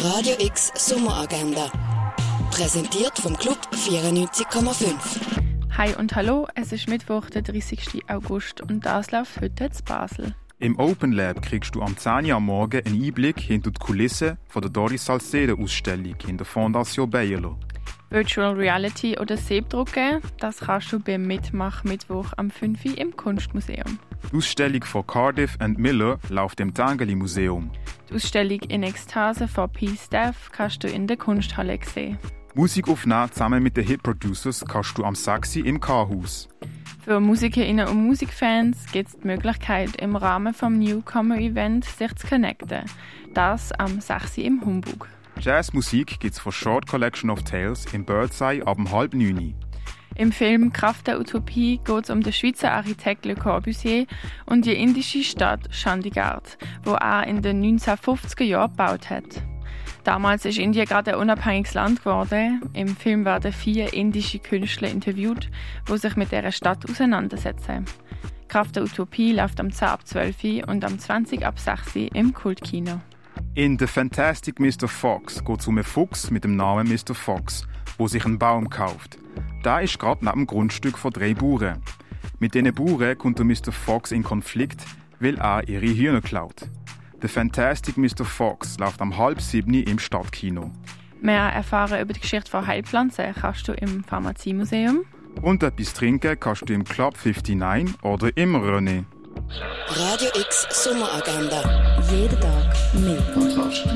Radio X Sommeragenda. Präsentiert vom Club 94,5. Hi und hallo, es ist Mittwoch, der 30. August und das läuft heute in Basel. Im Open Lab kriegst du am 10 Uhr am Morgen einen Einblick hinter die Kulissen von der Doris Salcedo Ausstellung in der Fondation Bayerlo. Virtual Reality oder Sebdrucken, das kannst du beim Mitmach-Mittwoch am 5. Uhr im Kunstmuseum. Die Ausstellung von Cardiff and Miller läuft im Tangeli Museum. Die Ausstellung in Ekstase von Peace Death kannst du in der Kunsthalle sehen. Musikaufnahmen zusammen mit den Hit Producers kannst du am Saxi im K-Haus. Für Musikerinnen und Musikfans gibt es die Möglichkeit, im Rahmen des Newcomer-Event sich zu connecten. Das am Saxi im Humbug. Jazzmusik gibt's von Short Collection of Tales im Birdseye ab halb neun. Im Film Kraft der Utopie geht es um den Schweizer Architekt Le Corbusier und die indische Stadt Chandigarh, wo er in den 1950er Jahren gebaut hat. Damals ist Indien gerade ein unabhängiges Land geworden. Im Film werden vier indische Künstler interviewt, die sich mit dieser Stadt auseinandersetzen. Kraft der Utopie läuft am 10 ab 12 Uhr und am 20 ab 6 Uhr im Kultkino. In The Fantastic Mr. Fox geht es um einen Fuchs mit dem Namen Mr. Fox, wo sich einen Baum kauft. Da ist gerade neben dem Grundstück von drei Bauern. Mit diesen Bauern kommt der Mr. Fox in Konflikt, weil er ihre Hühner klaut. The Fantastic Mr. Fox läuft am halb sieben im Stadtkino. Mehr erfahren über die Geschichte von Heilpflanzen kannst du im Pharmaziemuseum. Und etwas trinken kannst du im Club 59 oder im René. Radio X Sommeragenda. Jeden Tag mehr. Kontrast.